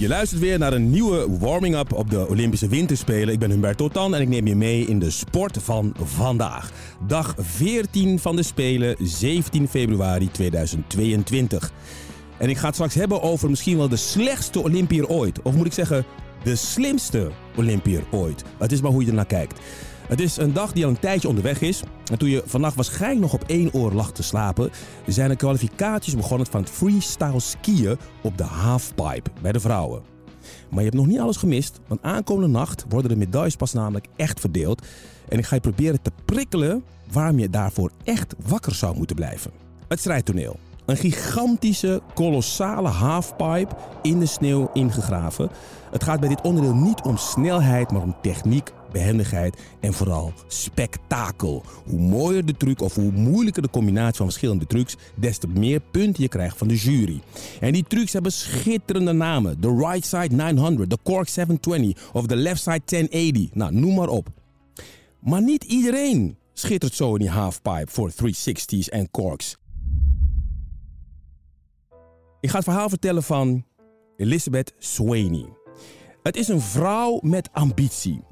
Je luistert weer naar een nieuwe warming-up op de Olympische Winterspelen. Ik ben Humberto Tan en ik neem je mee in de sport van vandaag. Dag 14 van de Spelen, 17 februari 2022. En ik ga het straks hebben over misschien wel de slechtste Olympier ooit. Of moet ik zeggen, de slimste Olympier ooit. Het is maar hoe je ernaar kijkt. Het is een dag die al een tijdje onderweg is. En toen je vannacht waarschijnlijk nog op één oor lag te slapen, zijn de kwalificaties begonnen van het freestyle skiën op de halfpipe bij de vrouwen. Maar je hebt nog niet alles gemist, want aankomende nacht worden de medailles pas namelijk echt verdeeld. En ik ga je proberen te prikkelen waarom je daarvoor echt wakker zou moeten blijven. Het strijdtoneel. Een gigantische, kolossale halfpipe in de sneeuw ingegraven. Het gaat bij dit onderdeel niet om snelheid, maar om techniek, behendigheid en vooral spektakel. Hoe mooier de truc of hoe moeilijker de combinatie van verschillende trucs, des te meer punten je krijgt van de jury. En die trucs hebben schitterende namen. The right side 900, the cork 720 of the left side 1080. Nou, noem maar op. Maar niet iedereen schittert zo in die halfpipe voor 360's en corks. Ik ga het verhaal vertellen van Elizabeth Sweeney. Het is een vrouw met ambitie.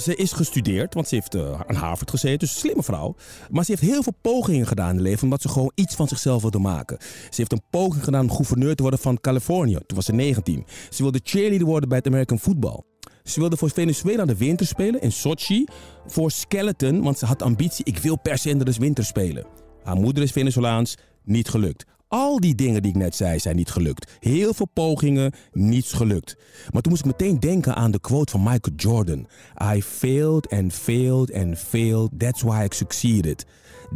Ze is gestudeerd, want ze heeft uh, aan Harvard gezeten, dus een slimme vrouw. Maar ze heeft heel veel pogingen gedaan in het leven, omdat ze gewoon iets van zichzelf wilde maken. Ze heeft een poging gedaan om gouverneur te worden van Californië. Toen was ze 19. Ze wilde cheerleader worden bij het American Football. Ze wilde voor Venezuela de winter spelen in Sochi. Voor Skeleton, want ze had ambitie, ik wil per se in de winter spelen. Haar moeder is Venezolaans, niet gelukt. Al die dingen die ik net zei zijn niet gelukt. Heel veel pogingen, niets gelukt. Maar toen moest ik meteen denken aan de quote van Michael Jordan. I failed and failed and failed, that's why I succeeded.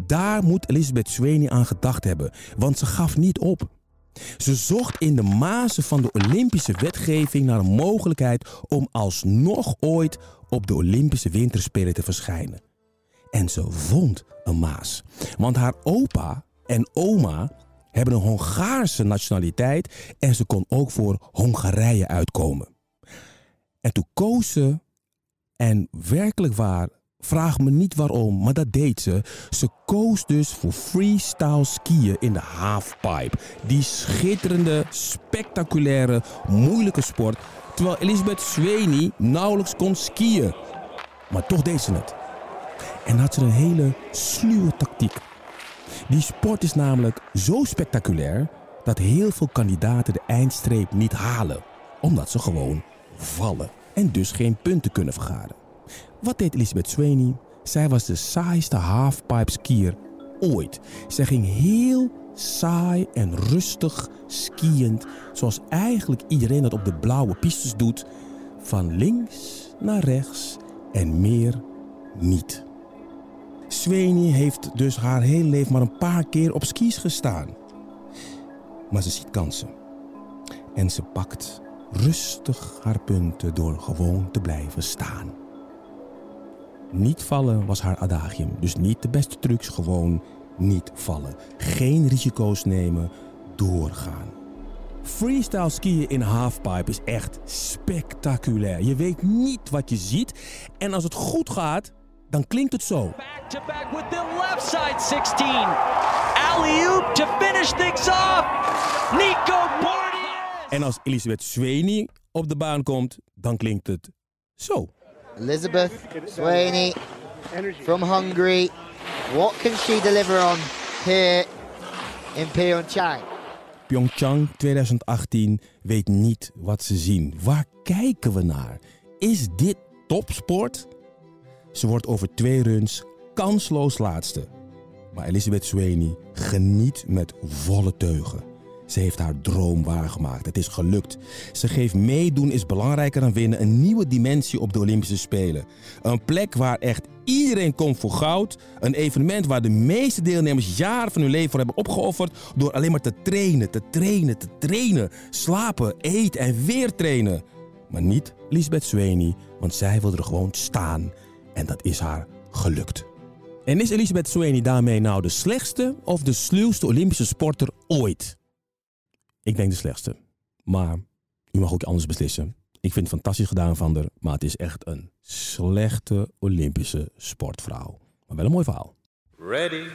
Daar moet Elizabeth Sweeney aan gedacht hebben, want ze gaf niet op. Ze zocht in de mazen van de Olympische wetgeving naar een mogelijkheid om alsnog ooit op de Olympische Winterspelen te verschijnen. En ze vond een maas. Want haar opa en oma hebben een Hongaarse nationaliteit en ze kon ook voor Hongarije uitkomen. En toen koos ze, en werkelijk waar, vraag me niet waarom, maar dat deed ze. Ze koos dus voor freestyle skiën in de halfpipe. Die schitterende, spectaculaire, moeilijke sport. Terwijl Elisabeth Sweeney nauwelijks kon skiën. Maar toch deed ze het. En had ze een hele sluwe tactiek. Die sport is namelijk zo spectaculair dat heel veel kandidaten de eindstreep niet halen, omdat ze gewoon vallen en dus geen punten kunnen vergaren. Wat deed Elizabeth Sweeney? Zij was de saaiste halfpipe skier ooit. Zij ging heel saai en rustig skiënd, zoals eigenlijk iedereen dat op de blauwe pistes doet, van links naar rechts en meer niet. Sweeney heeft dus haar hele leven maar een paar keer op skis gestaan. Maar ze ziet kansen. En ze pakt rustig haar punten door gewoon te blijven staan. Niet vallen was haar adagium. Dus niet de beste trucs, gewoon niet vallen. Geen risico's nemen, doorgaan. Freestyle skiën in halfpipe is echt spectaculair. Je weet niet wat je ziet. En als het goed gaat, dan klinkt het zo. Back to back with the left side 16. Alley-oop to finish things off. Nico. En als Elisabeth Sweeney op de baan komt, dan klinkt het zo. Elizabeth Swaney from Hungary. What can she deliver on here in Pyeongchang? Pyeongchang 2018 weet niet wat ze zien. Waar kijken we naar? Is dit topsport? Ze wordt over twee runs kansloos laatste. Maar Elizabeth Sweeney geniet met volle teugen. Ze heeft haar droom waargemaakt. Het is gelukt. Ze geeft meedoen is belangrijker dan winnen. Een nieuwe dimensie op de Olympische Spelen. Een plek waar echt iedereen komt voor goud. Een evenement waar de meeste deelnemers jaren van hun leven voor hebben opgeofferd. Door alleen maar te trainen, te trainen, te trainen. Slapen, eten en weer trainen. Maar niet Lisbeth Sweeney, want zij wil er gewoon staan. En dat is haar gelukt. En is Elisabeth Sweeney daarmee nou de slechtste of de sluwste Olympische sporter ooit? Ik denk de slechtste. Maar u mag ook anders beslissen. Ik vind het fantastisch gedaan van haar, maar het is echt een slechte Olympische sportvrouw. Maar wel een mooi verhaal. Ready.